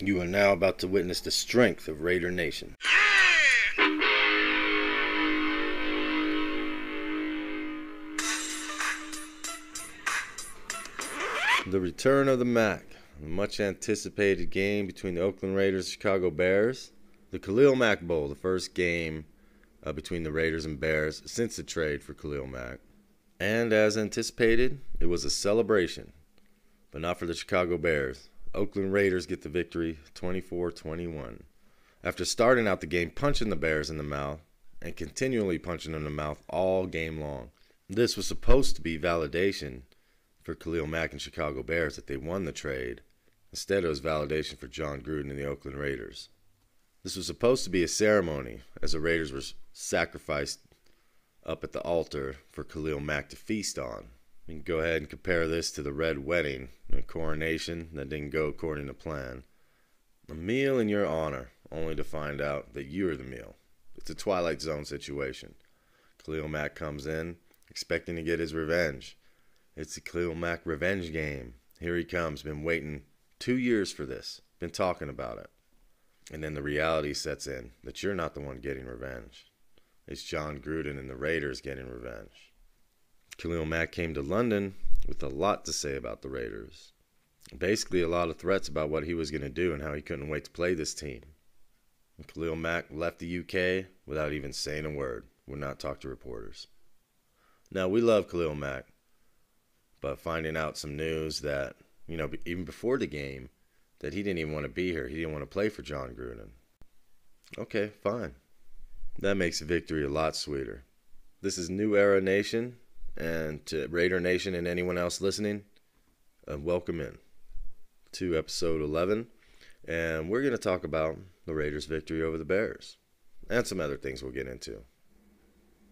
You are now about to witness the strength of Raider Nation. The return of the Mack, the much anticipated game between the Oakland Raiders and Chicago Bears. The Khalil Mack Bowl, the first game uh, between the Raiders and Bears since the trade for Khalil Mack. And as anticipated, it was a celebration, but not for the Chicago Bears. Oakland Raiders get the victory 24 21. After starting out the game punching the Bears in the mouth and continually punching them in the mouth all game long. This was supposed to be validation for Khalil Mack and Chicago Bears that they won the trade. Instead, it was validation for Jon Gruden and the Oakland Raiders. This was supposed to be a ceremony as the Raiders were sacrificed up at the altar for Khalil Mack to feast on. You can go ahead and compare this to the Red Wedding, a coronation that didn't go according to plan. A meal in your honor, only to find out that you're the meal. It's a Twilight Zone situation. Khalil Mack comes in, expecting to get his revenge. It's the Khalil Mack revenge game. Here he comes, been waiting two years for this, been talking about it. And then the reality sets in that you're not the one getting revenge. It's Jon Gruden and the Raiders getting revenge. Khalil Mack came to London with a lot to say about the Raiders. Basically, a lot of threats about what he was going to do and how he couldn't wait to play this team. And Khalil Mack left the UK without even saying a word, would not talk to reporters. Now, we love Khalil Mack, but finding out some news that, you know, even before the game, that he didn't even want to be here. He didn't want to play for Jon Gruden. Okay, fine. That makes victory a lot sweeter. This is New Era Nation, and to Raider Nation and anyone else listening, uh, welcome in to episode 11. And we're going to talk about the Raiders' victory over the Bears and some other things we'll get into.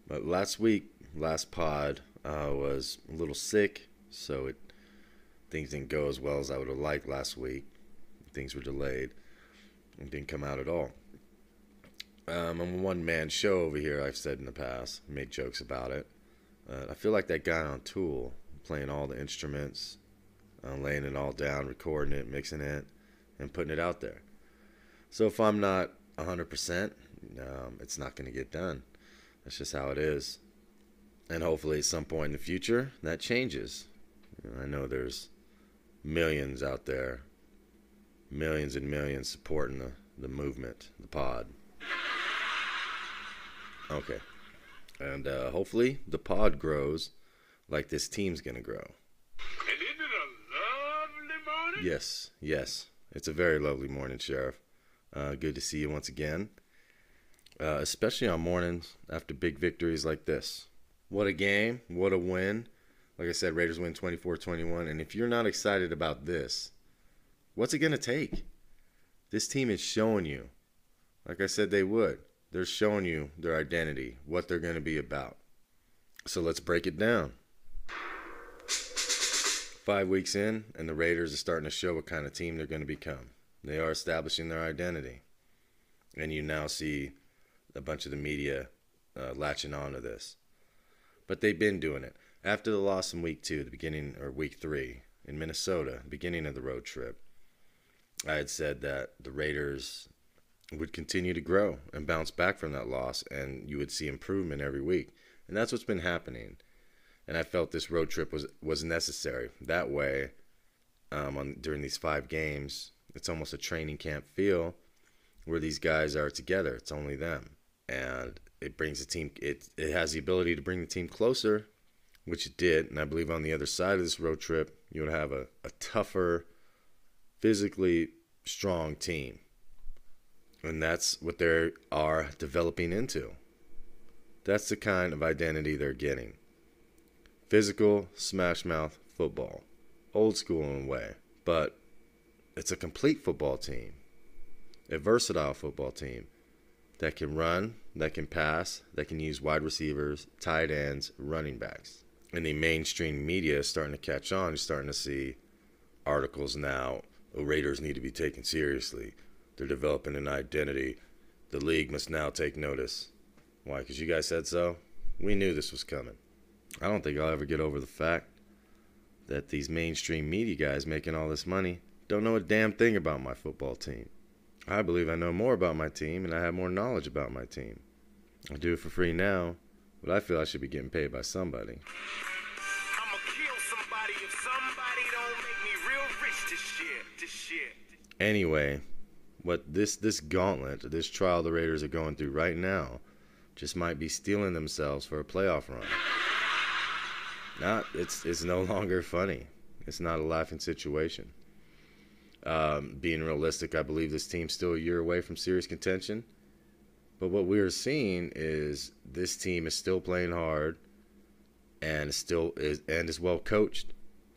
But last week, last pod, I uh, was a little sick, so it things didn't go as well as I would have liked last week things were delayed and didn't come out at all. Um, I'm a one man show over here, I've said in the past, made jokes about it. Uh, I feel like that guy on Tool, playing all the instruments, uh, laying it all down, recording it, mixing it, and putting it out there. So if I'm not 100%, um, it's not going to get done. That's just how it is. And hopefully, at some point in the future, that changes. You know, I know there's millions out there millions and millions supporting the, the movement, the pod. Okay. And uh, hopefully the pod grows like this team's going to grow. And isn't it a lovely morning? Yes, yes. It's a very lovely morning, Sheriff. Uh, good to see you once again, uh, especially on mornings after big victories like this. What a game. What a win. Like I said, Raiders win 24 21. And if you're not excited about this, What's it going to take? This team is showing you, like I said they would, they're showing you their identity, what they're going to be about. So let's break it down. Five weeks in, and the Raiders are starting to show what kind of team they're going to become. They are establishing their identity. And you now see a bunch of the media uh, latching on to this. But they've been doing it. After the loss in week two, the beginning, or week three, in Minnesota, beginning of the road trip, I had said that the Raiders would continue to grow and bounce back from that loss, and you would see improvement every week. And that's what's been happening. And I felt this road trip was was necessary. That way, um, on during these five games, it's almost a training camp feel where these guys are together. It's only them, and it brings the team. It it has the ability to bring the team closer, which it did. And I believe on the other side of this road trip, you would have a, a tougher physically strong team. And that's what they are developing into. That's the kind of identity they're getting. Physical, smash mouth football. Old school in a way, but it's a complete football team. A versatile football team that can run, that can pass, that can use wide receivers, tight ends, running backs. And the mainstream media is starting to catch on. You're starting to see articles now the Raiders need to be taken seriously. They're developing an identity. The league must now take notice. Why? Because you guys said so? We knew this was coming. I don't think I'll ever get over the fact that these mainstream media guys making all this money don't know a damn thing about my football team. I believe I know more about my team and I have more knowledge about my team. I do it for free now, but I feel I should be getting paid by somebody. I'ma kill somebody if somebody don't make me real rich this year. This year. Anyway, what this this gauntlet, this trial the Raiders are going through right now, just might be steeling themselves for a playoff run. Not it's it's no longer funny. It's not a laughing situation. Um, being realistic, I believe this team's still a year away from serious contention. But what we're seeing is this team is still playing hard and still is and is well coached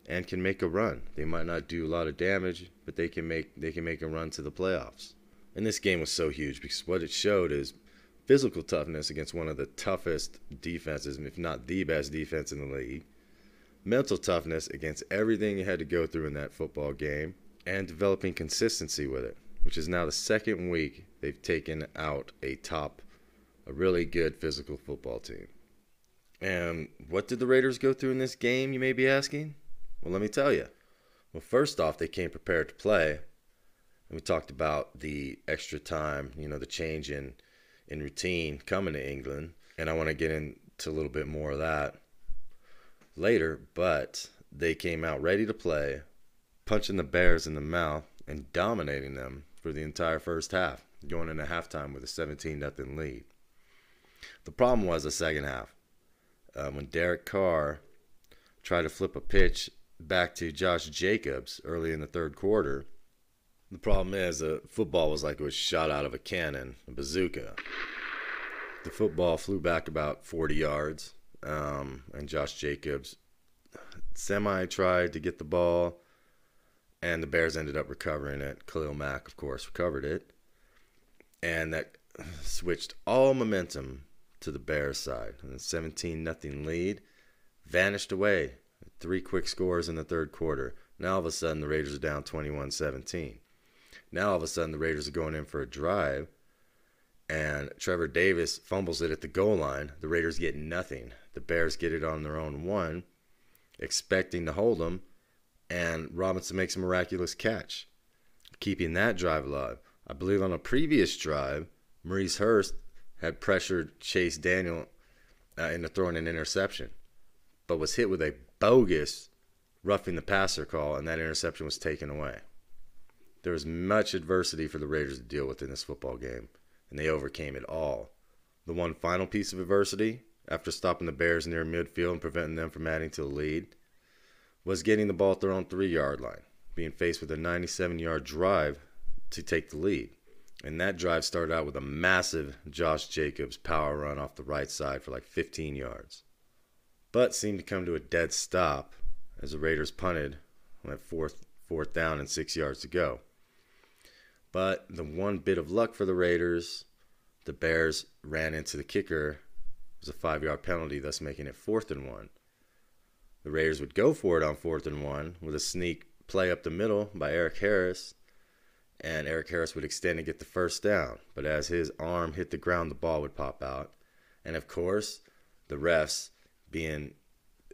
and can make a run. They might not do a lot of damage, but they can make they can make a run to the playoffs. And this game was so huge because what it showed is physical toughness against one of the toughest defenses, if not the best defense in the league. Mental toughness against everything you had to go through in that football game and developing consistency with it, which is now the second week they've taken out a top a really good physical football team. And what did the Raiders go through in this game, you may be asking? Well, let me tell you. Well, first off, they came prepared to play. And we talked about the extra time, you know, the change in, in routine coming to England. And I want to get into a little bit more of that later. But they came out ready to play, punching the Bears in the mouth and dominating them for the entire first half, going into halftime with a 17 0 lead. The problem was the second half. Um, when Derek Carr tried to flip a pitch back to Josh Jacobs early in the third quarter, the problem is the football was like it was shot out of a cannon, a bazooka. The football flew back about 40 yards, um, and Josh Jacobs semi tried to get the ball, and the Bears ended up recovering it. Khalil Mack, of course, recovered it, and that switched all momentum to the Bears side. And the 17 nothing lead vanished away. Three quick scores in the third quarter. Now all of a sudden the Raiders are down 21-17. Now all of a sudden the Raiders are going in for a drive and Trevor Davis fumbles it at the goal line. The Raiders get nothing. The Bears get it on their own one, expecting to hold them, and Robinson makes a miraculous catch, keeping that drive alive. I believe on a previous drive, Maurice Hurst had pressured Chase Daniel uh, into throwing an interception, but was hit with a bogus roughing the passer call, and that interception was taken away. There was much adversity for the Raiders to deal with in this football game, and they overcame it all. The one final piece of adversity, after stopping the Bears near midfield and preventing them from adding to the lead, was getting the ball at their own three yard line, being faced with a 97 yard drive to take the lead. And that drive started out with a massive Josh Jacobs power run off the right side for like 15 yards, but seemed to come to a dead stop as the Raiders punted on that fourth fourth down and six yards to go. But the one bit of luck for the Raiders, the Bears ran into the kicker. It was a five yard penalty, thus making it fourth and one. The Raiders would go for it on fourth and one with a sneak play up the middle by Eric Harris, and Eric Harris would extend and get the first down. But as his arm hit the ground, the ball would pop out. And of course, the refs, being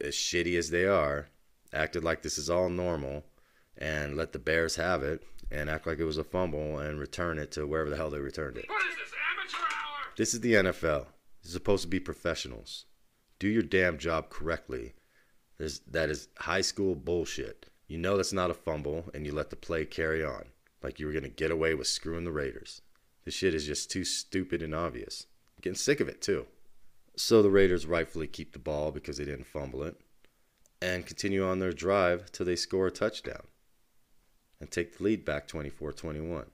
as shitty as they are, acted like this is all normal and let the Bears have it and act like it was a fumble and return it to wherever the hell they returned it. What is this, amateur hour? This is the NFL. It's supposed to be professionals. Do your damn job correctly. There's, that is high school bullshit. You know that's not a fumble, and you let the play carry on. Like you were going to get away with screwing the Raiders. This shit is just too stupid and obvious. I'm getting sick of it, too. So the Raiders rightfully keep the ball because they didn't fumble it and continue on their drive till they score a touchdown and take the lead back 24 21.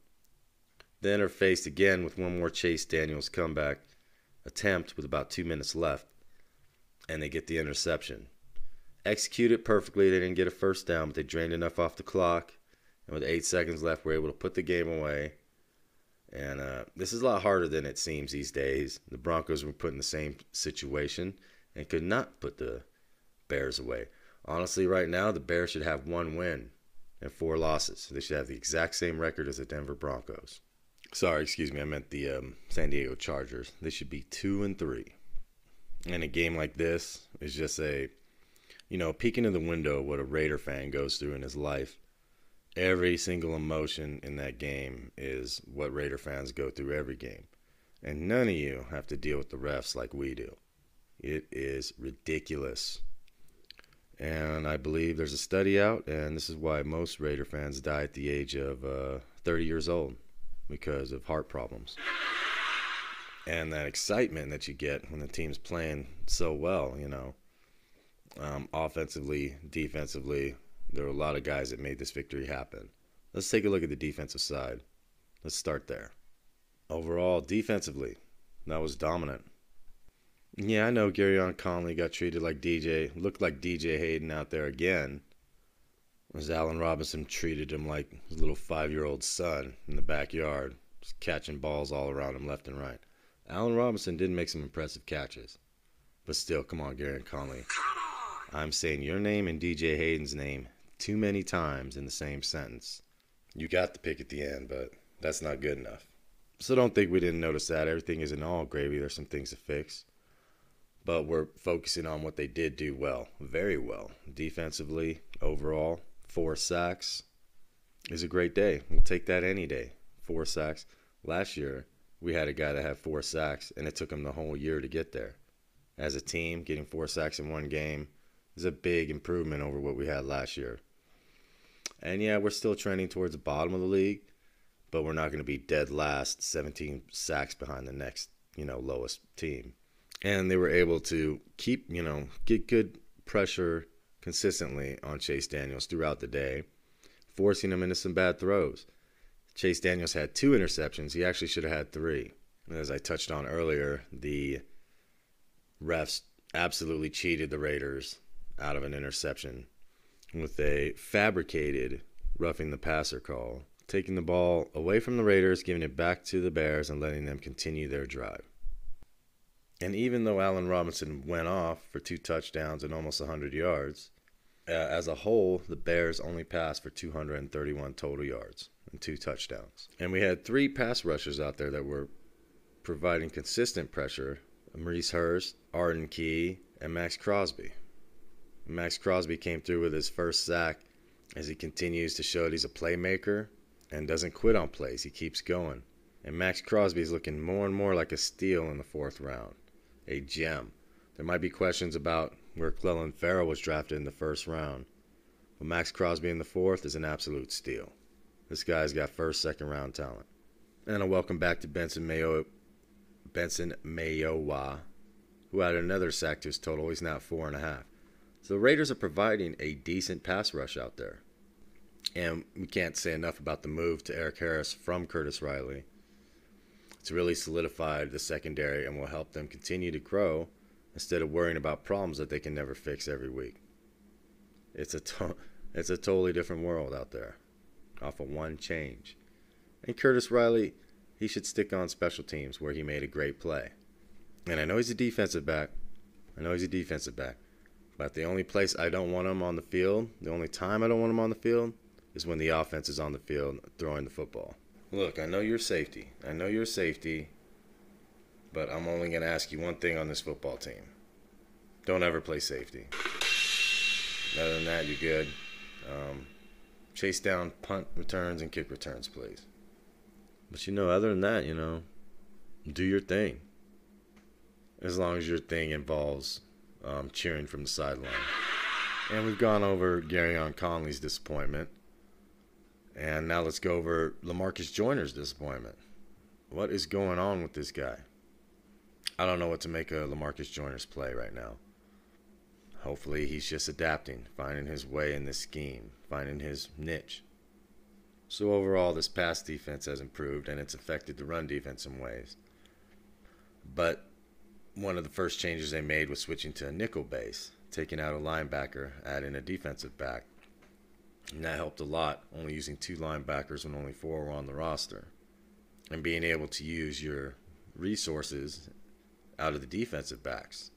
Then are faced again with one more Chase Daniels comeback attempt with about two minutes left, and they get the interception. Execute it perfectly. They didn't get a first down, but they drained enough off the clock, and with eight seconds left, were able to put the game away. And uh, this is a lot harder than it seems these days. The Broncos were put in the same situation and could not put the Bears away. Honestly, right now, the Bears should have one win and four losses. They should have the exact same record as the Denver Broncos. Sorry, excuse me, I meant the um, San Diego Chargers. They should be two and three. And a game like this is just a, you know, peeking in the window what a Raider fan goes through in his life. Every single emotion in that game is what Raider fans go through every game. And none of you have to deal with the refs like we do. It is ridiculous. And I believe there's a study out, and this is why most Raider fans die at the age of uh, 30 years old because of heart problems. And that excitement that you get when the team's playing so well, you know, um, offensively, defensively, there were a lot of guys that made this victory happen. Let's take a look at the defensive side. Let's start there. Overall, defensively, that was dominant. Yeah, I know Gareon Conley got treated like DJ, looked like DJ Hayden out there again. As Allen Robinson treated him like his little five year old son in the backyard, just catching balls all around him left and right. Allen Robinson did make some impressive catches. But still, come on, Gareon Conley. I'm saying your name and DJ Hayden's name too many times in the same sentence. You got the pick at the end, but that's not good enough. So don't think we didn't notice that. Everything isn't all gravy. There's some things to fix but we're focusing on what they did do well, very well. Defensively, overall, four sacks is a great day. We'll take that any day. Four sacks. Last year, we had a guy that had four sacks, and it took him the whole year to get there. As a team, getting four sacks in one game is a big improvement over what we had last year. And yeah, we're still trending towards the bottom of the league, but we're not going to be dead last, 17 sacks behind the next, you know, lowest team and they were able to keep, you know, get good pressure consistently on Chase Daniels throughout the day, forcing him into some bad throws. Chase Daniels had two interceptions. He actually should have had three. And As I touched on earlier, the refs absolutely cheated the Raiders out of an interception with a fabricated roughing the passer call, taking the ball away from the Raiders, giving it back to the Bears, and letting them continue their drive. And even though Allen Robinson went off for two touchdowns and almost 100 yards, uh, as a whole, the Bears only passed for 231 total yards and two touchdowns. And we had three pass rushers out there that were providing consistent pressure Maurice Hurst, Arden Key, and Maxx Crosby. Maxx Crosby came through with his first sack as he continues to show that he's a playmaker and doesn't quit on plays. He keeps going. And Maxx Crosby is looking more and more like a steal in the fourth round a gem. There might be questions about where Clelin Ferrell was drafted in the first round, but Maxx Crosby in the fourth is an absolute steal. This guy's got first, second round talent. And a welcome back to Benson Mayo, Benson Mayowa, who added another sack to his total. He's now four and a half. So the Raiders are providing a decent pass rush out there. And we can't say enough about the move to Eric Harris from Curtis Riley it's really solidified the secondary and will help them continue to grow instead of worrying about problems that they can never fix every week. It's a to- it's a totally different world out there off of one change. And Curtis Riley, he should stick on special teams where he made a great play. And I know he's a defensive back. I know he's a defensive back. But the only place I don't want him on the field, the only time I don't want him on the field, is when the offense is on the field throwing the football. Look, I know you're safety. I know you're safety, but I'm only going to ask you one thing on this football team. Don't ever play safety. Other than that, you're good. Um, chase down punt returns and kick returns, please. But you know, other than that, you know, do your thing. As long as your thing involves um, cheering from the sideline. And we've gone over Gareon Conley's disappointment. And now let's go over Lamarcus Joyner's disappointment. What is going on with this guy? I don't know what to make of Lamarcus Joyner's play right now. Hopefully, he's just adapting, finding his way in this scheme, finding his niche. So, overall, this pass defense has improved and it's affected the run defense in ways. But one of the first changes they made was switching to a nickel base, taking out a linebacker, adding a defensive back. And that helped a lot, only using two linebackers when only four were on the roster. And being able to use your resources out of the defensive backs.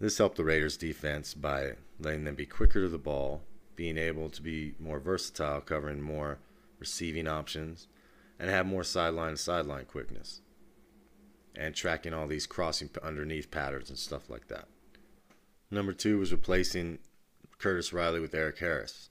This helped the Raiders' defense by letting them be quicker to the ball, being able to be more versatile, covering more receiving options, and have more sideline to sideline quickness. And tracking all these crossing underneath patterns and stuff like that. Number two was replacing Curtis Riley with Eric Harris.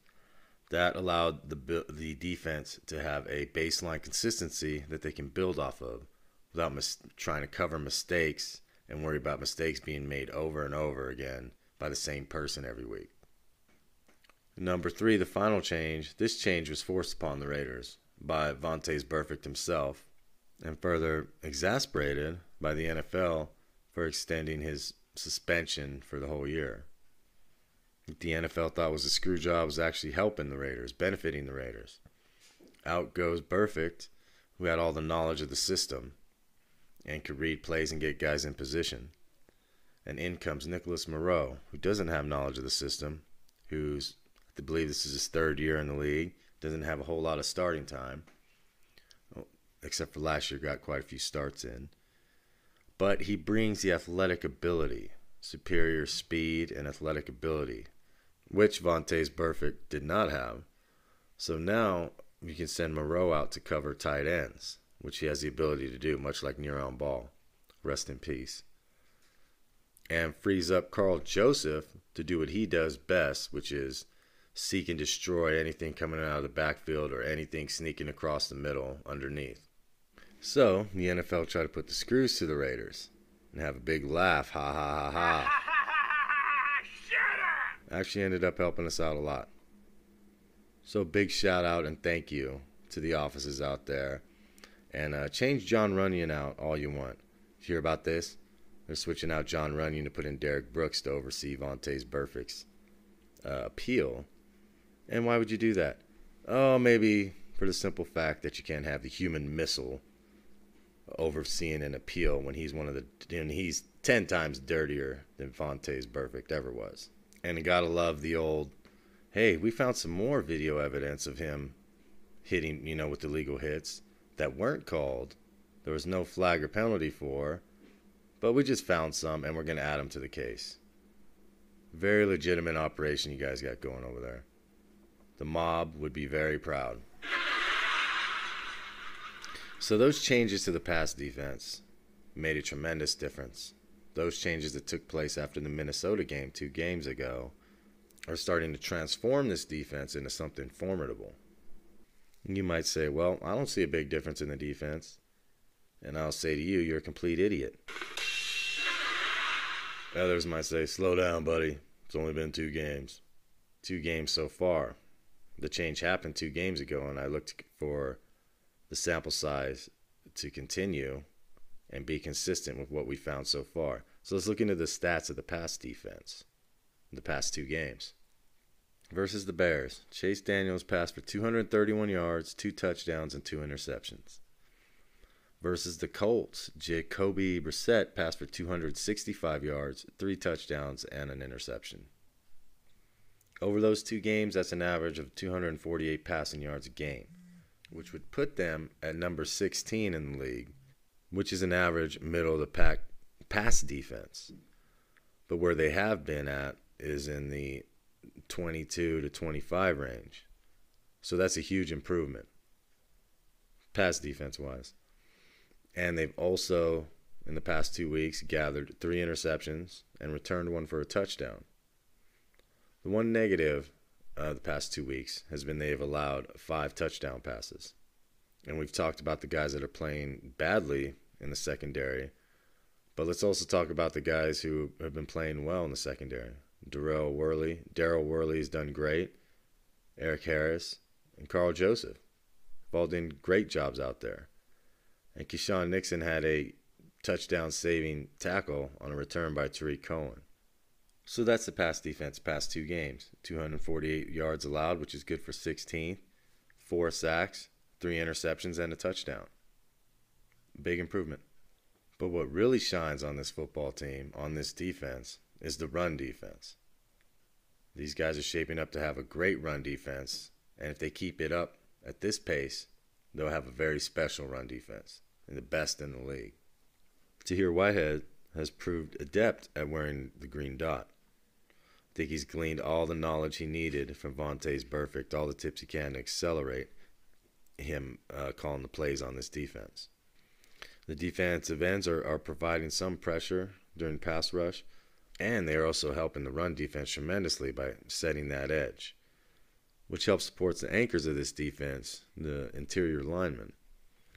That allowed the the defense to have a baseline consistency that they can build off of without mis- trying to cover mistakes and worry about mistakes being made over and over again by the same person every week. Number three, the final change. This change was forced upon the Raiders by Vontaze Burfict himself and further exasperated by the NFL for extending his suspension for the whole year. The NFL thought was a screw job was actually helping the Raiders, benefiting the Raiders. Out goes Burfict, who had all the knowledge of the system and could read plays and get guys in position. And in comes Nicholas Morrow, who doesn't have knowledge of the system, who's, I believe this is his third year in the league, doesn't have a whole lot of starting time, except for last year, got quite a few starts in. But he brings the athletic ability, superior speed and athletic ability, which Vontaze Burfict did not have. So now you can send Morrow out to cover tight ends, which he has the ability to do, much like Neiron Ball. Rest in peace. And frees up Karl Joseph to do what he does best, which is seek and destroy anything coming out of the backfield or anything sneaking across the middle underneath. So the NFL tried to put the screws to the Raiders and have a big laugh, ha ha ha ha. Actually ended up helping us out a lot. So big shout out and thank you to the offices out there. And uh, change Jon Runyan out all you want. If you hear about this, they're switching out Jon Runyan to put in Derrick Brooks to oversee Vontaze Burfict's uh, appeal. And why would you do that? Oh, maybe for the simple fact that you can't have the human missile overseeing an appeal when he's one of the and he's ten times dirtier than Vontaze Burfict ever was. And you gotta love the old hey, we found some more video evidence of him hitting, you know, with illegal hits that weren't called. There was no flag or penalty for, but we just found some and we're going to add them to the case. Very legitimate operation you guys got going over there. The mob would be very proud. So, those changes to the pass defense made a tremendous difference. Those changes that took place after the Minnesota game two games ago are starting to transform this defense into something formidable. You might say, well, I don't see a big difference in the defense. And I'll say to you, you're a complete idiot. Others might say, slow down, buddy. It's only been two games. Two games so far. The change happened two games ago, and I looked for the sample size to continue and be consistent with what we found so far. So let's look into the stats of the pass defense, the past two games versus the Bears. Chase Daniels passed for 231 yards, two touchdowns, and two interceptions. Versus the Colts, Jacoby Brissett passed for 265 yards, three touchdowns, and an interception. Over those two games, that's an average of 248 passing yards a game, which would put them at number 16 in the league, which is an average middle of the pack pass defense. But where they have been at is in the 22 to 25 range. So that's a huge improvement, pass defense wise. And they've also, in the past two weeks, gathered three interceptions and returned one for a touchdown. The one negative uh, the past two weeks has been they've allowed five touchdown passes. And we've talked about the guys that are playing badly in the secondary. But let's also talk about the guys who have been playing well in the secondary. Daryl Worley. Daryl Worley has done great. Eric Harris and Karl Joseph have all done great jobs out there. And Keisean Nixon had a touchdown saving tackle on a return by Tarik Cohen. So that's the pass defense past two games. 248 yards allowed, which is good for 16th. Four sacks, three interceptions, and a touchdown. Big improvement. But what really shines on this football team, on this defense, is the run defense. These guys are shaping up to have a great run defense, and if they keep it up at this pace, they'll have a very special run defense and the best in the league. Tahir Whitehead has proved adept at wearing the green dot. I think he's gleaned all the knowledge he needed from Vontaze Burfict, all the tips he can to accelerate him uh, calling the plays on this defense. The defensive ends are, are providing some pressure during pass rush, and they are also helping the run defense tremendously by setting that edge. which helps support the anchors of this defense, the interior linemen.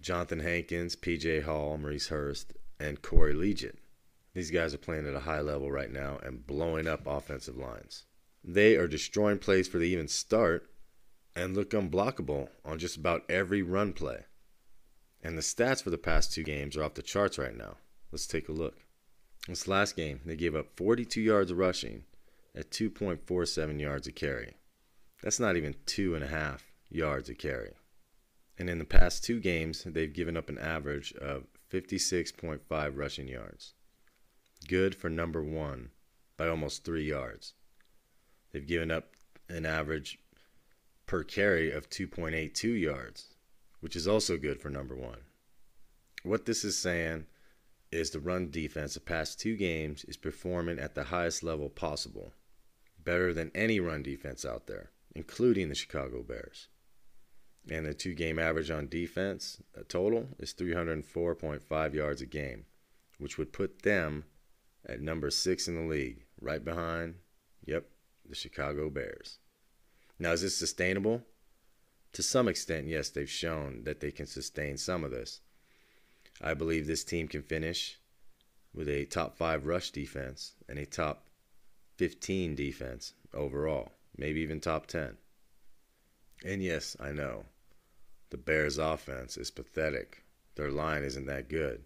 Johnathan Hankins, PJ Hall, Maurice Hurst, and Corey Liuget. These guys are playing at a high level right now and blowing up offensive lines. They are destroying plays for the even start and look unblockable on just about every run play. And the stats for the past two games are off the charts right now. Let's take a look. This last game, they gave up 42 yards rushing at 2.47 yards a carry. That's not even two and a half yards a carry. And in the past two games, they've given up an average of 56.5 rushing yards. Good for number one by almost three yards. They've given up an average per carry of 2.82 yards, which is also good for number one. What this is saying is the run defense the past two games is performing at the highest level possible, better than any run defense out there, including the Chicago Bears. And the two game average on defense a total is 304.5 yards a game, which would put them at number six in the league, right behind, yep, the Chicago Bears. Now, is this sustainable? To some extent, yes, they've shown that they can sustain some of this. I believe this team can finish with a top five rush defense and a top 15 defense overall, maybe even top 10. And yes, I know the Bears' offense is pathetic. Their line isn't that good.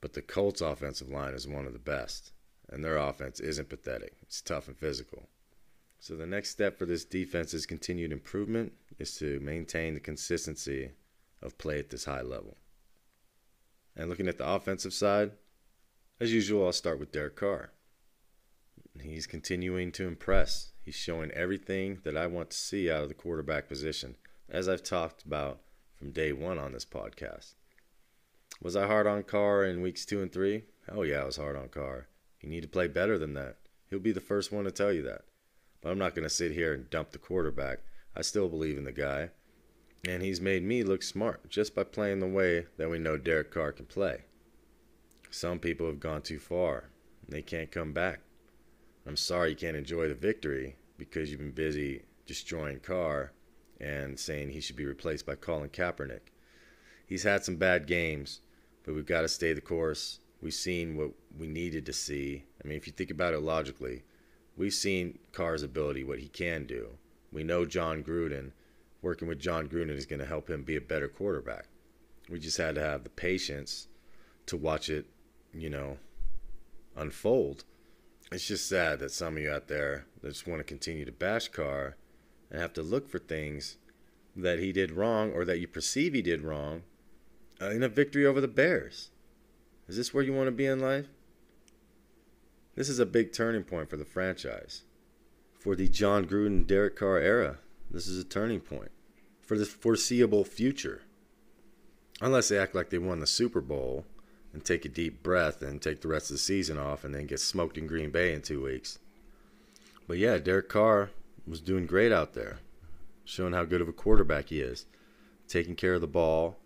But the Colts' offensive line is one of the best, and their offense isn't pathetic. It's tough and physical. So the next step for this defense's continued improvement is to maintain the consistency of play at this high level. And looking at the offensive side, as usual, I'll start with Derek Carr. He's continuing to impress. He's showing everything that I want to see out of the quarterback position, as I've talked about from day one on this podcast. Was I hard on Carr in weeks two and three? Hell yeah, I was hard on Carr. You need to play better than that. He'll be the first one to tell you that. But I'm not going to sit here and dump the quarterback. I still believe in the guy. And he's made me look smart just by playing the way that we know Derek Carr can play. Some people have gone too far. And they can't come back. I'm sorry you can't enjoy the victory because you've been busy destroying Carr and saying he should be replaced by Colin Kaepernick. He's had some bad games, but we've got to stay the course. We've seen what we needed to see. I mean, if you think about it logically, we've seen Carr's ability, what he can do. We know Jon Gruden, working with Jon Gruden is going to help him be a better quarterback. We just had to have the patience to watch it, you know, unfold. It's just sad that some of you out there that just want to continue to bash Carr and have to look for things that he did wrong or that you perceive he did wrong Uh, in a victory over the Bears. Is this where you want to be in life? This is a big turning point for the franchise. For the Jon Gruden Derek Carr era, this is a turning point. For the foreseeable future. Unless they act like they won the Super Bowl and take a deep breath and take the rest of the season off and then get smoked in Green Bay in two weeks. But yeah, Derek Carr was doing great out there, showing how good of a quarterback he is, taking care of the ball,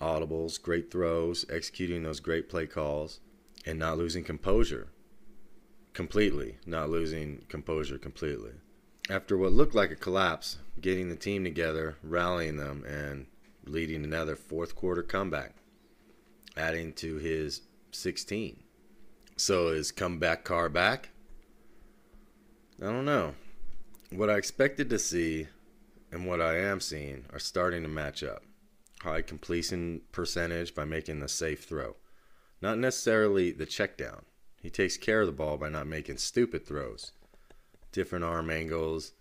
audibles, great throws, executing those great play calls, and not losing composure completely, not losing composure completely. After what looked like a collapse, getting the team together, rallying them, and leading another fourth quarter comeback, adding to his 16. So is comeback Carr back? I don't know. What I expected to see and what I am seeing are starting to match up. High completion percentage by making the safe throw. Not necessarily the check down, he takes care of the ball by not making stupid throws. Different arm angles,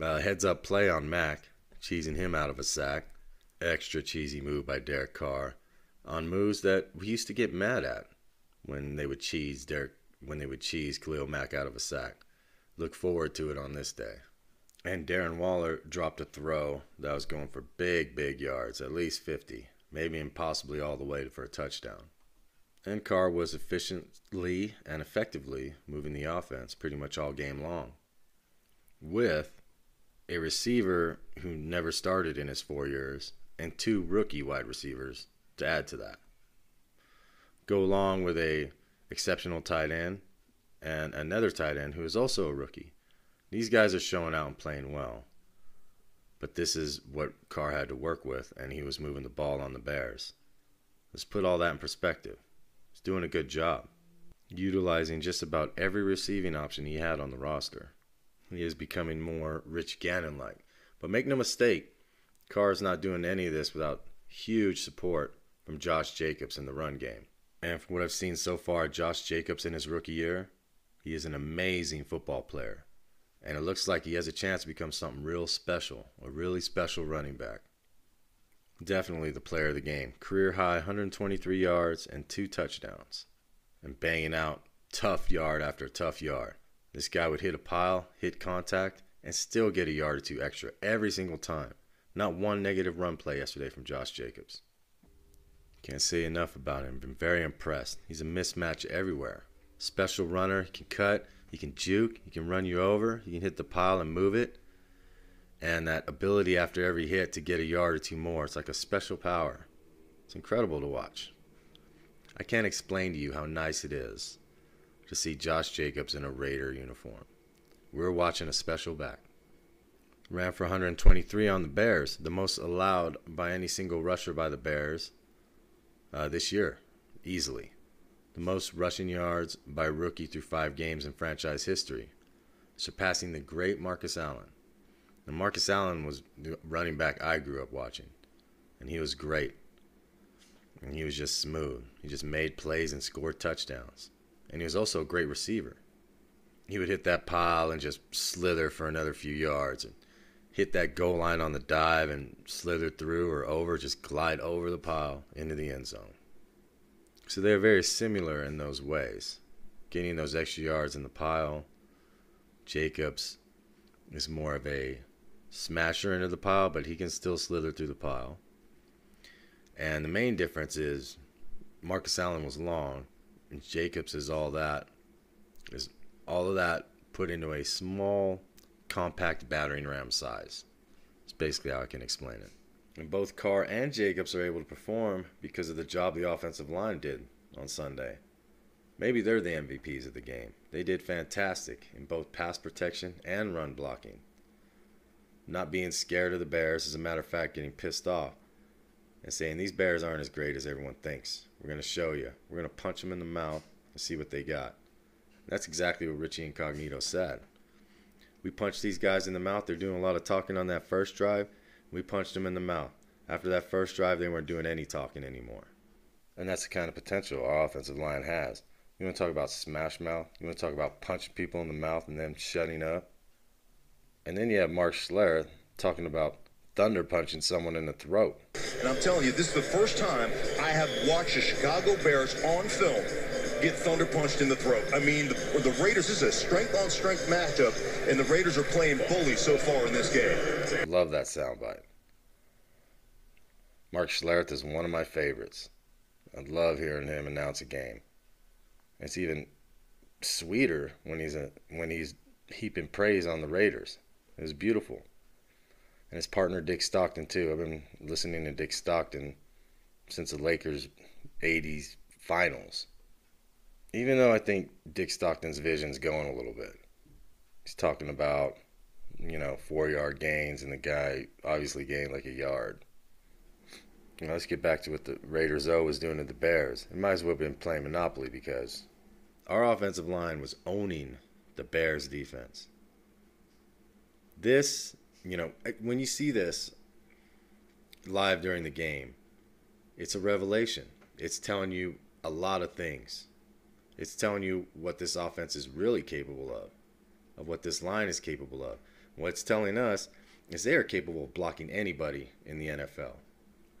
uh, heads up play on Mack, cheesing him out of a sack. Extra cheesy move by Derek Carr on moves that we used to get mad at when they would cheese Derek when they would cheese Khalil Mack out of a sack. Look forward to it on this day. And Darren Waller dropped a throw that was going for big, big yards, at least 50, maybe and possibly all the way for a touchdown. And Carr was efficiently and effectively moving the offense pretty much all game long. With a receiver who never started in his four years and two rookie wide receivers to add to that. Go along with a exceptional tight end and another tight end who is also a rookie. These guys are showing out and playing well. But this is what Carr had to work with, and he was moving the ball on the Bears. Let's put all that in perspective. He's doing a good job, utilizing just about every receiving option he had on the roster. He is becoming more Rich Gannon like. But make no mistake, Carr is not doing any of this without huge support from Josh Jacobs in the run game. And from what I've seen so far, Josh Jacobs in his rookie year, he is an amazing football player. And it looks like he has a chance to become something real special, a really special running back. Definitely the player of the game. Career high 123 yards and two touchdowns. And banging out tough yard after tough yard. This guy would hit a pile, hit contact, and still get a yard or two extra every single time. Not one negative run play yesterday from Josh Jacobs. Can't say enough about him. Been very impressed. He's a mismatch everywhere. Special runner. He can cut. He can juke. He can run you over. He can hit the pile and move it. And that ability after every hit to get a yard or two more. It's like a special power. It's incredible to watch. I can't explain to you how nice it is to see Josh Jacobs in a Raider uniform. We're watching a special back. Ran for 123 on the Bears, the most allowed by any single rusher by the Bears uh, this year, easily. The most rushing yards by rookie through five games in franchise history, surpassing the great Marcus Allen. And Marcus Allen was the running back I grew up watching, and he was great. And he was just smooth. He just made plays and scored touchdowns. And he was also a great receiver. He would hit that pile and just slither for another few yards and hit that goal line on the dive and slither through or over, just glide over the pile into the end zone. So they're very similar in those ways. Getting those extra yards in the pile. Jacobs is more of a smasher into the pile, but he can still slither through the pile. And the main difference is Marcus Allen was long, and Jacobs is all that. Is all of that put into a small compact battering ram size. It's basically how I can explain it. And both Carr and Jacobs are able to perform because of the job the offensive line did on Sunday. Maybe they're the MVPs of the game. They did fantastic in both pass protection and run blocking. Not being scared of the Bears, as a matter of fact, getting pissed off and saying these Bears aren't as great as everyone thinks. We're going to show you. We're going to punch them in the mouth and see what they got. That's exactly what Richie Incognito said. We punched these guys in the mouth. They're doing a lot of talking on that first drive. We punched them in the mouth. After that first drive, they weren't doing any talking anymore. And that's the kind of potential our offensive line has. You want to talk about smash mouth? You want to talk about punching people in the mouth and them shutting up? And then you have Mark Schlereth talking about thunder punching someone in the throat. And I'm telling you, this is the first time I have watched the Chicago Bears on film get thunder punched in the throat. I mean, the, the Raiders, this is a strength on strength matchup, and the Raiders are playing bully so far in this game. Love that soundbite. Mark Schlereth is one of my favorites. I love hearing him announce a game. It's even sweeter when he's a, when he's heaping praise on the Raiders. It was beautiful. And his partner Dick Stockton too. I've been listening to Dick Stockton since the Lakers 80s finals even though I think Dick Stockton's vision's going a little bit, he's talking about, you know, four yard gains, and the guy obviously gained like a yard. You know, let's get back to what the Raiders O was doing to the Bears. It might as well have been playing Monopoly because our offensive line was owning the Bears defense. This, you know, when you see this live during the game, it's a revelation. It's telling you a lot of things it's telling you what this offense is really capable of, of what this line is capable of. What it's telling us is they are capable of blocking anybody in the NFL.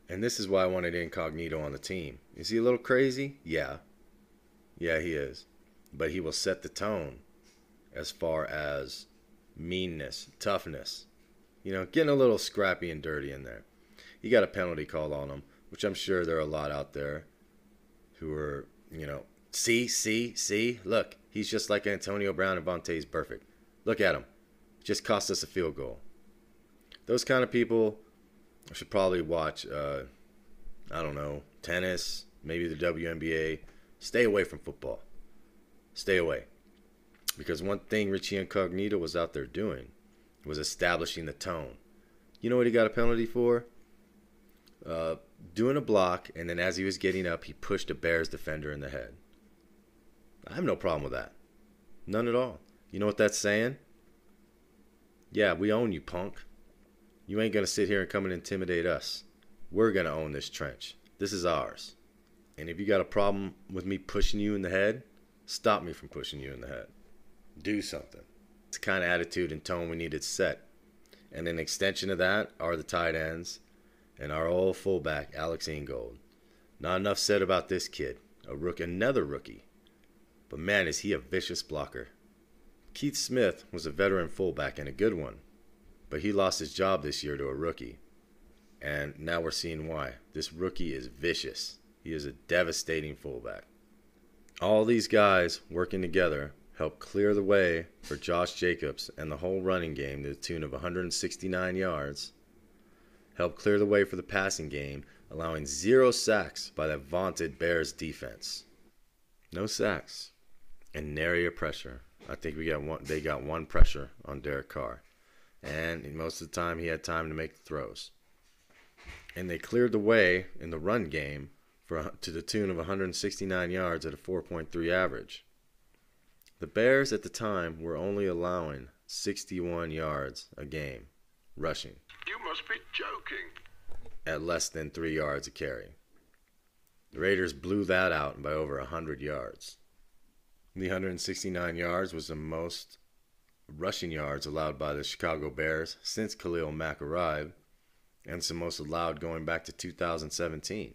And this is why I wanted Incognito on the team. Is he a little crazy? Yeah. Yeah, he is. But he will set the tone as far as meanness, toughness. You know, getting a little scrappy and dirty in there. He got a penalty call on him, which I'm sure there are a lot out there who are, you know, See, see, see. Look, he's just like Antonio Brown and Vontaze Burfict. Look at him. Just cost us a field goal. Those kind of people should probably watch, uh, I don't know, tennis, maybe the WNBA. Stay away from football. Stay away. Because one thing Richie Incognito was out there doing was establishing the tone, You know what he got a penalty for? Uh, doing a block, and then as he was getting up, he pushed a Bears defender in the head. I have no problem with that. None at all. You know what that's saying? Yeah, we own you, punk. You ain't going to sit here and come and intimidate us. We're going to own this trench. This is ours. And if you got a problem with me pushing you in the head, stop me from pushing you in the head. Do something. It's the kind of attitude and tone we needed set. And an extension of that are the tight ends and our old fullback, Alex Ingold. Not enough said about this kid, a rook, another rookie. But man, is he a vicious blocker. Keith Smith was a veteran fullback and a good one, but he lost his job this year to a rookie. And now we're seeing why. This rookie is vicious. He is a devastating fullback. All these guys working together helped clear the way for Josh Jacobs and the whole running game to the tune of 169 yards. Helped clear the way for the passing game, allowing zero sacks by that vaunted Bears defense. No sacks and nary a pressure. I think we got one. They got one pressure on Derek Carr, and most of the time he had time to make the throws. And they cleared the way in the run game for to the tune of 169 yards at a 4.3 average. The Bears at the time were only allowing 61 yards a game rushing. You must be joking. At less than three yards a carry. The Raiders blew that out by over 100 yards. The 169 yards was the most rushing yards allowed by the Chicago Bears since Khalil Mack arrived, and it's the most allowed going back to 2017.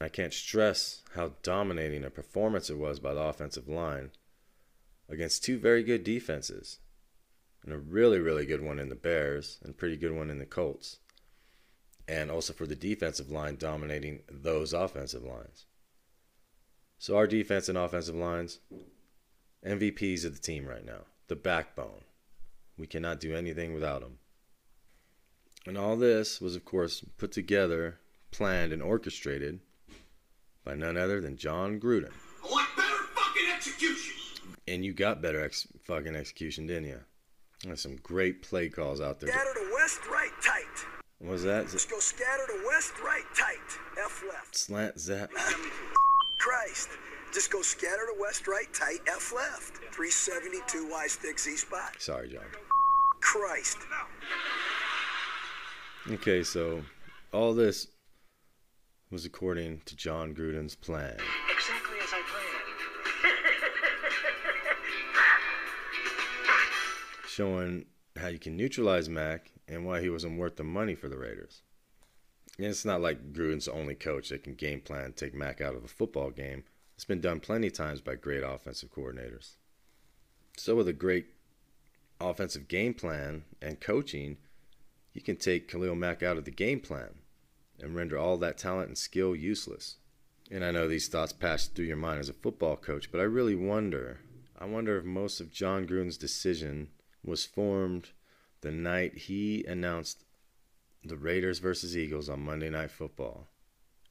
I can't stress how dominating a performance it was by the offensive line against two very good defenses, and a really, really good one in the Bears, and pretty good one in the Colts, and also for the defensive line dominating those offensive lines. So our defense and offensive lines, MVPs of the team right now, the backbone. We cannot do anything without them. And all this was, of course, put together, planned, and orchestrated by none other than Jon Gruden. I want better fucking execution. And you got better ex- fucking execution, didn't you? There's some great play calls out there. Scatter to west, right, tight. What was that? Let's go scatter to west, right, tight. F left. Slant zap. Christ. Just go scatter to west, right, tight, F left. 372 Y stick Z spot. Sorry, Jon. Christ. Okay, so all this was according to Jon Gruden's plan. Exactly as I planned. showing how you can neutralize Mack and why he wasn't worth the money for the Raiders. And it's not like Gruden's only coach that can game plan and take Mack out of a football game. It's been done plenty of times by great offensive coordinators. So with a great offensive game plan and coaching, you can take Khalil Mack out of the game plan and render all that talent and skill useless. And I know these thoughts pass through your mind as a football coach, but I really wonder. I wonder if most of Jon Gruden's decision was formed the night he announced the Raiders versus Eagles on Monday Night Football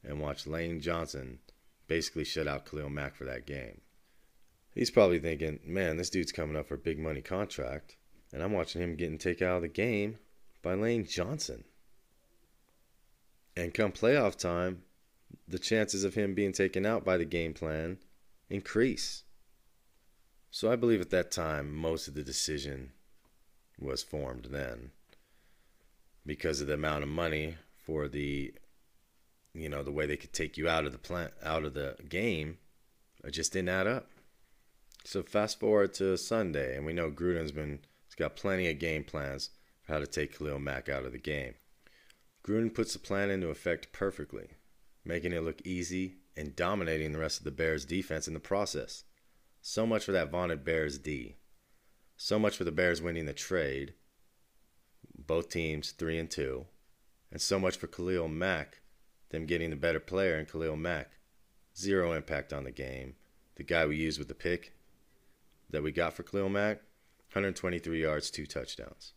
and watch Lane Johnson basically shut out Khalil Mack for that game. He's probably thinking, man, this dude's coming up for a big money contract, and I'm watching him getting taken out of the game by Lane Johnson. And come playoff time, the chances of him being taken out by the game plan increase. So I believe at that time, most of the decision was formed then because of the amount of money for the you know the way they could take you out of the plant out of the game it just didn't add up. So fast forward to sunday and we know gruden's been he's got plenty of game plans for how to take khalil mack out of the game. Gruden puts the plan into effect perfectly making it look easy and dominating the rest of the bears defense in the process. So much for that vaunted bears d. So much for the Bears winning the trade. Both teams three and two, and so much for Khalil Mack, them getting the better player in Khalil Mack. Zero impact on the game. The guy we used with the pick that we got for Khalil Mack, 123 yards, two touchdowns.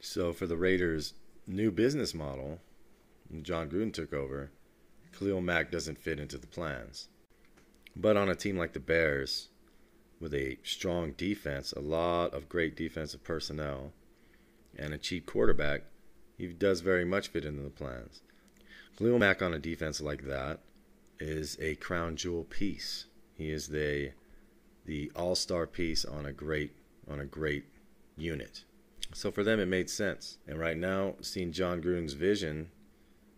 So for the Raiders' new business model, Jon Gruden took over. Khalil Mack doesn't fit into the plans. But on a team like the Bears, with a strong defense, a lot of great defensive personnel, and a cheap quarterback, he does very much fit into the plans. Khalil Mack on a defense like that is a crown jewel piece. He is the the all-star piece on a great on a great unit. So for them it made sense. And right now, seeing Jon Gruden's vision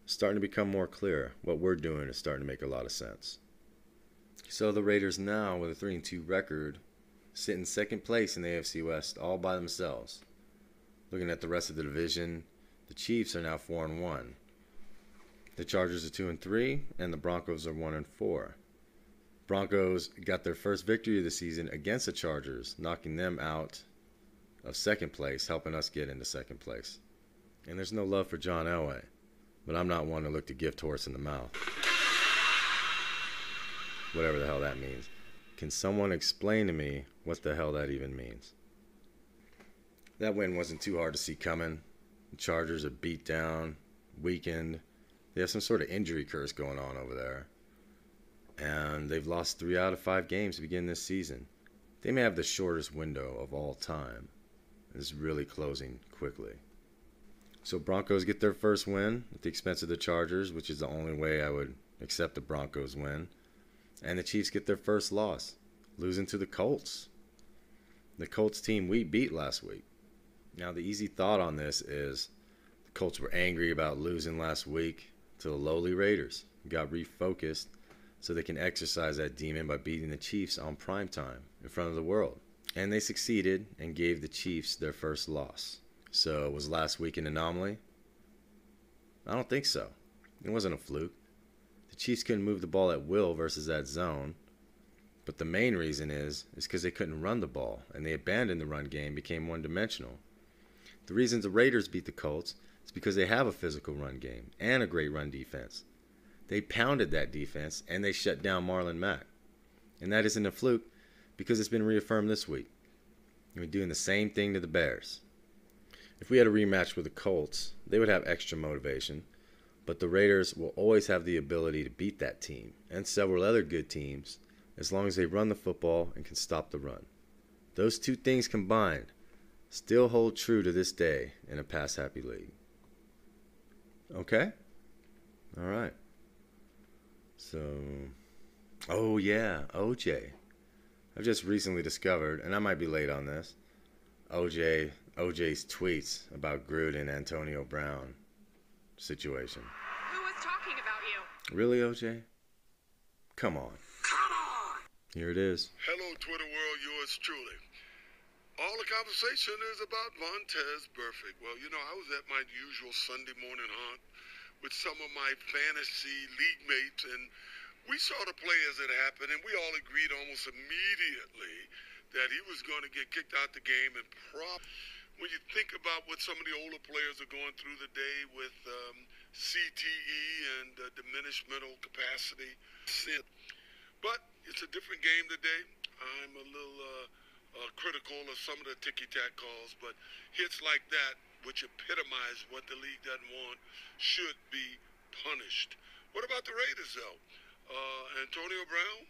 starting to become more clear. What we're doing is starting to make a lot of sense. So the Raiders now with a 3 and 2 record sit in second place in the AFC West all by themselves. Looking at the rest of the division, the Chiefs are now 4 and 1. The Chargers are 2 and 3 and the Broncos are 1 and 4. Broncos got their first victory of the season against the Chargers, knocking them out of second place, helping us get into second place. And there's no love for John Elway, but I'm not one to look the gift horse in the mouth. Whatever the hell that means. Can someone explain to me what the hell that even means? That win wasn't too hard to see coming. The Chargers are beat down, weakened. They have some sort of injury curse going on over there. And they've lost three out of five games to begin this season. They may have the shortest window of all time. It's really closing quickly. So Broncos get their first win at the expense of the Chargers, which is the only way I would accept the Broncos win. And the Chiefs get their first loss, losing to the Colts. The Colts team we beat last week. Now the easy thought on this is the Colts were angry about losing last week to the lowly Raiders. Got refocused so they can exercise that demon by beating the Chiefs on prime time in front of the world. And they succeeded and gave the Chiefs their first loss. So, was last week an anomaly? I don't think so. It wasn't a fluke. The Chiefs couldn't move the ball at will versus that zone. But the main reason is is because they couldn't run the ball and they abandoned the run game, became one-dimensional. The reasons the Raiders beat the Colts is because they have a physical run game and a great run defense. They pounded that defense and they shut down Marlon Mack. And that isn't a fluke because it's been reaffirmed this week. We're doing the same thing to the Bears. If we had a rematch with the Colts, they would have extra motivation, but the Raiders will always have the ability to beat that team and several other good teams as long as they run the football and can stop the run. Those two things combined still hold true to this day in a pass happy league. Okay? All right. So, oh yeah, OJ. I've just recently discovered, and I might be late on this, OJ OJ's tweets about Gruden and Antonio Brown situation. Who was talking about you? Really, OJ? Come on. Come on! Here it is. Hello, Twitter world, yours truly. All the conversation is about Vontaze Burfict. Well, you know, I was at my usual Sunday morning hunt with some of my fantasy league mates, and we saw the play as it happened, and we all agreed almost immediately that he was going to get kicked out the game and prop. When you think about what some of the older players are going through today with um, CTE and uh, diminished mental capacity, but it's a different game today. I'm a little uh, uh, critical of some of the ticky-tack calls, but hits like that, which epitomize what the league doesn't want, should be punished. What about the Raiders, though? Uh, Antonio Brown,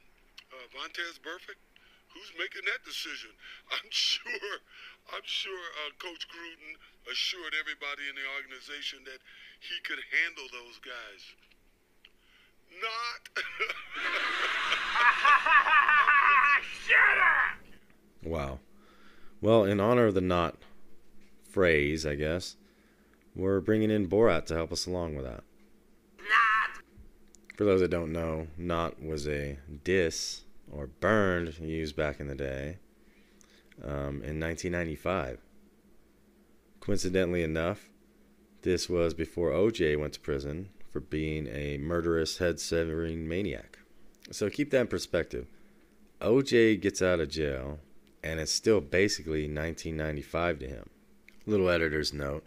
uh, Vontaze Burfict, who's making that decision? I'm sure, I'm sure uh, Coach Gruden assured everybody in the organization that he could handle those guys. Not. Wow. Well, in honor of the not phrase, I guess, we're bringing in Borat to help us along with that. Not! For those that don't know, not was a diss or burned used back in the day um, in 1995. Coincidentally enough, this was before OJ went to prison for being a murderous, head severing maniac. So keep that in perspective. OJ gets out of jail, and it's still basically 1995 to him. Little editor's note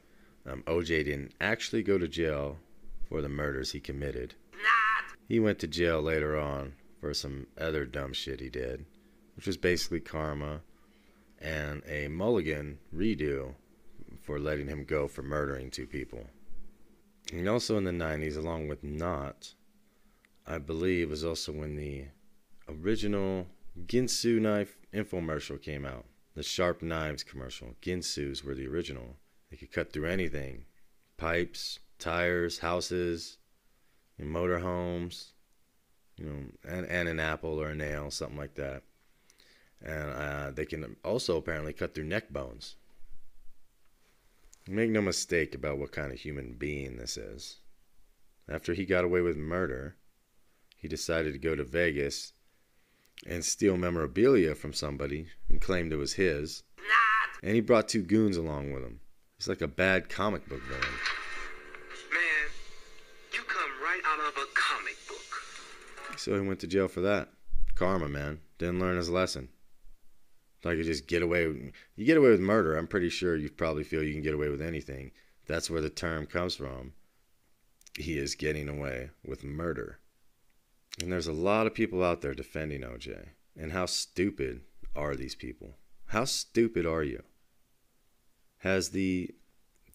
um, OJ didn't actually go to jail for the murders he committed. Not! He went to jail later on for some other dumb shit he did, which was basically karma and a mulligan redo for letting him go for murdering two people. And also in the 90s, along with Not, I believe was also when the original Ginsu knife infomercial came out. The sharp knives commercial. Ginsus were the original. They could cut through anything, pipes, tires, houses, motorhomes, you know, and, and an apple or a nail, something like that. And uh, they can also apparently cut through neck bones. Make no mistake about what kind of human being this is. After he got away with murder, he decided to go to Vegas and steal memorabilia from somebody and claimed it was his. And he brought two goons along with him. He's like a bad comic book villain. Man, you come right out of a comic book. So he went to jail for that. Karma, man. Didn't learn his lesson. Like you just get away with, you get away with murder. I'm pretty sure you probably feel you can get away with anything. That's where the term comes from. He is getting away with murder. And there's a lot of people out there defending OJ. And how stupid are these people? How stupid are you? Has the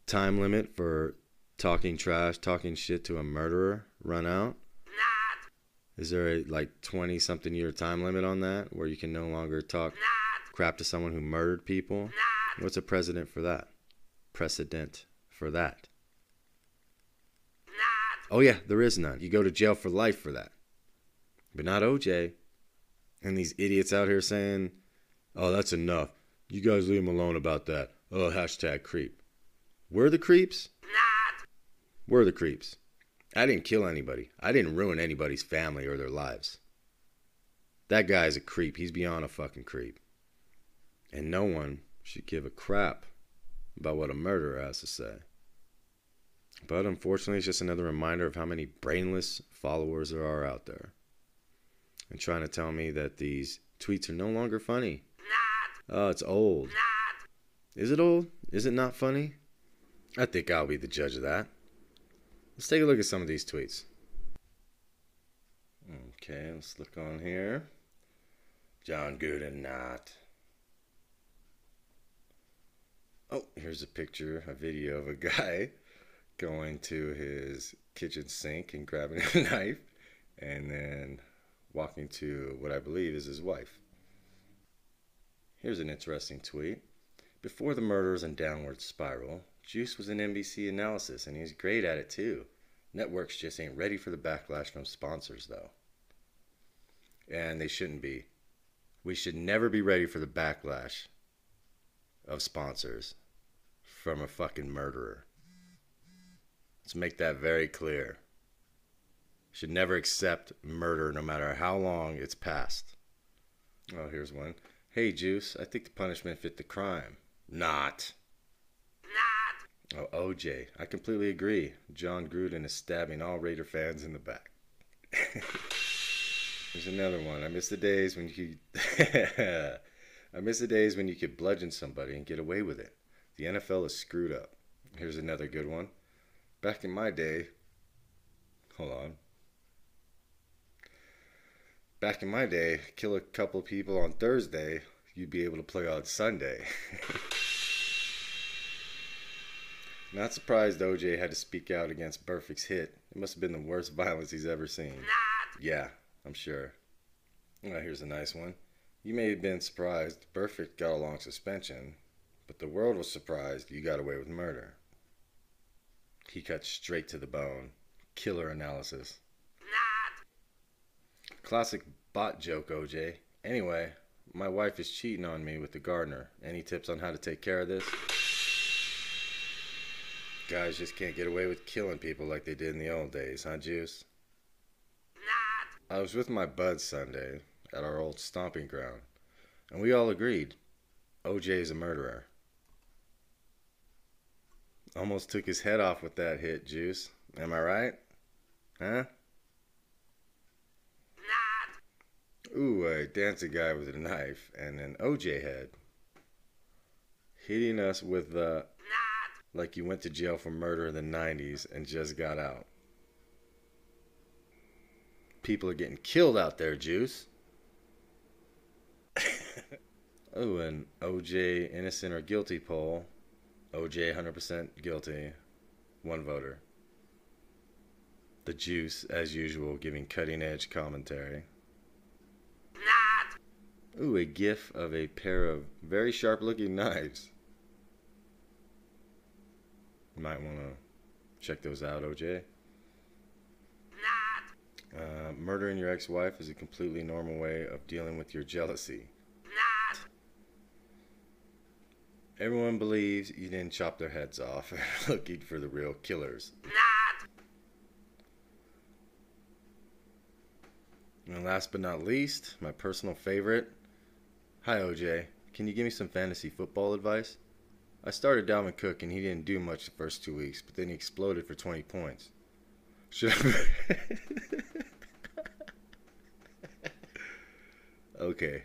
time limit for talking trash, talking shit to a murderer run out? Is there a like 20 something year time limit on that where you can no longer talk crap to someone who murdered people? What's a precedent for that? Precedent for that? Oh, yeah, there is none. You go to jail for life for that. But not OJ. And these idiots out here saying, oh, that's enough. You guys leave him alone about that. Oh, hashtag creep. We're the creeps? Not. We're the creeps. I didn't kill anybody. I didn't ruin anybody's family or their lives. That guy's a creep. He's beyond a fucking creep. And no one should give a crap about what a murderer has to say. But unfortunately, it's just another reminder of how many brainless followers there are out there. And trying to tell me that these tweets are no longer funny. Oh, it's old. Is it old? Is it not funny? I think I'll be the judge of that. Let's take a look at some of these tweets. Okay, let's look on here. Jon Gruden, not. Oh, here's a picture, a video of a guy going to his kitchen sink and grabbing a knife and then walking to what I believe is his wife. Here's an interesting tweet. Before the murders and downward spiral, Juice was an NBC analysis and he's great at it too. Networks just ain't ready for the backlash from sponsors though. And they shouldn't be. We should never be ready for the backlash of sponsors from a fucking murderer. Let's make that very clear. Should never accept murder no matter how long it's passed. Oh, here's one. Hey, Juice, I think the punishment fit the crime. Not. Not. Oh, OJ, I completely agree. Jon Gruden is stabbing all Raider fans in the back. There's another one. I miss the days when you I miss the days when you could bludgeon somebody and get away with it. The NFL is screwed up. Here's another good one. Back in my day, hold on. Back in my day, kill a couple people on Thursday, you'd be able to play on Sunday. Not surprised OJ had to speak out against Burfict's hit. It must have been the worst violence he's ever seen. Yeah, I'm sure. Well, here's a nice one. You may have been surprised Burfict got a long suspension, but the world was surprised you got away with murder. He cut straight to the bone. Killer analysis. Classic bot joke, OJ. Anyway, my wife is cheating on me with the gardener. Any tips on how to take care of this? Guys just can't get away with killing people like they did in the old days, huh, Juice? I was with my buds Sunday at our old stomping ground, and we all agreed OJ is a murderer. Almost took his head off with that hit, Juice. Am I right? Huh? Ooh, a dancing guy with a knife and an OJ head. Hitting us with the. Like you went to jail for murder in the 90s and just got out. People are getting killed out there, Juice. oh, an OJ innocent or guilty poll. OJ 100% guilty. One voter. The Juice, as usual, giving cutting edge commentary. Ooh, a gif of a pair of very sharp looking knives. You might want to Check those out, OJ. Uh, murdering your ex wife is a completely normal way of dealing with your jealousy. Everyone believes you didn't chop their heads off looking for the real killers. And last but not least, my personal favorite. Hi, OJ. Can you give me some fantasy football advice? I started Dalvin Cook and he didn't do much the first two weeks, but then he exploded for 20 points. Should I. okay.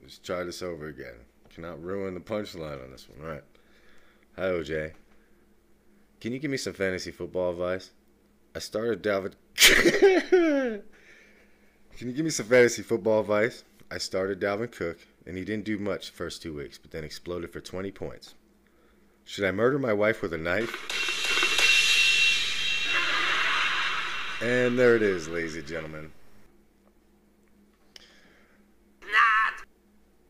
Let's try this over again. Cannot ruin the punchline on this one. Right. Hi, OJ. Can you give me some fantasy football advice? I started Dalvin. Can you give me some fantasy football advice? I started Dalvin Cook, and he didn't do much the first two weeks, but then exploded for 20 points. Should I murder my wife with a knife? And there it is, ladies and gentlemen.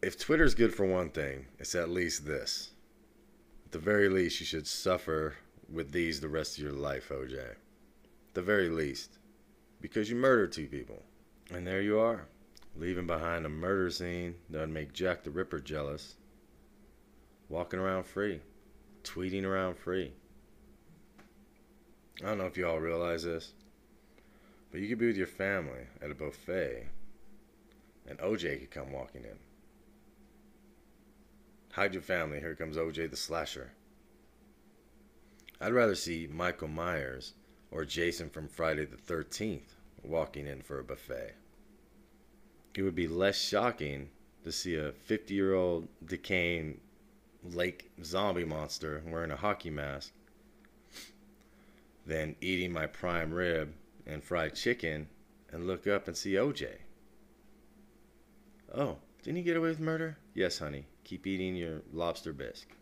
If Twitter's good for one thing, it's at least this. At the very least, you should suffer with these the rest of your life, OJ. At the very least. Because you murdered two people. And there you are, leaving behind a murder scene that would make Jack the Ripper jealous. Walking around free, tweeting around free. I don't know if you all realize this, but you could be with your family at a buffet, and OJ could come walking in. Hide your family, here comes OJ the slasher. I'd rather see Michael Myers or Jason from Friday the 13th walking in for a buffet. It would be less shocking to see a 50 year old decaying lake zombie monster wearing a hockey mask than eating my prime rib and fried chicken and look up and see OJ. Oh, didn't he get away with murder? Yes, honey. Keep eating your lobster bisque.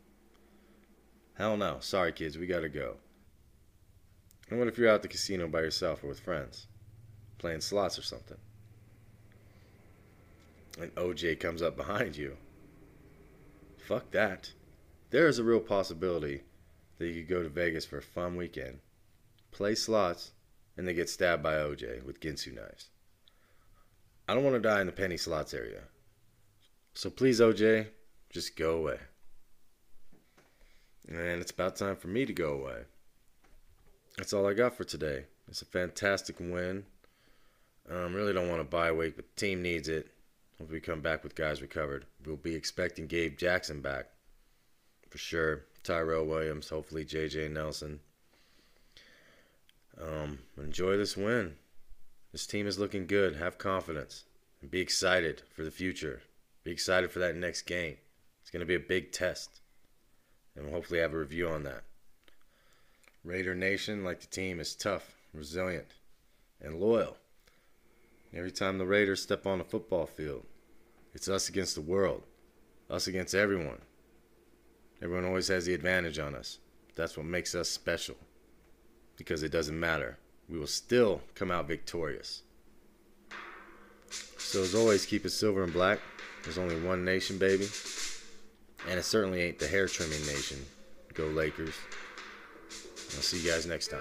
Hell no. Sorry, kids. We gotta go. And what if you're out at the casino by yourself or with friends? Playing slots or something? And OJ comes up behind you. Fuck that. There is a real possibility that you could go to Vegas for a fun weekend, play slots, and then get stabbed by OJ with Ginsu knives. I don't want to die in the penny slots area. So please, OJ, just go away. And it's about time for me to go away. That's all I got for today. It's a fantastic win. Um, really don't want to buy week, but the team needs it. If we come back with guys recovered, we'll be expecting Gabe Jackson back for sure. Tyrell Williams, hopefully JJ Nelson. Um, enjoy this win. This team is looking good. Have confidence and be excited for the future. Be excited for that next game. It's going to be a big test. And we'll hopefully have a review on that. Raider Nation, like the team, is tough, resilient, and loyal. Every time the Raiders step on a football field, it's us against the world, us against everyone. Everyone always has the advantage on us. That's what makes us special. Because it doesn't matter. We will still come out victorious. So, as always, keep it silver and black. There's only one nation, baby. And it certainly ain't the hair trimming nation. Go Lakers. I'll see you guys next time.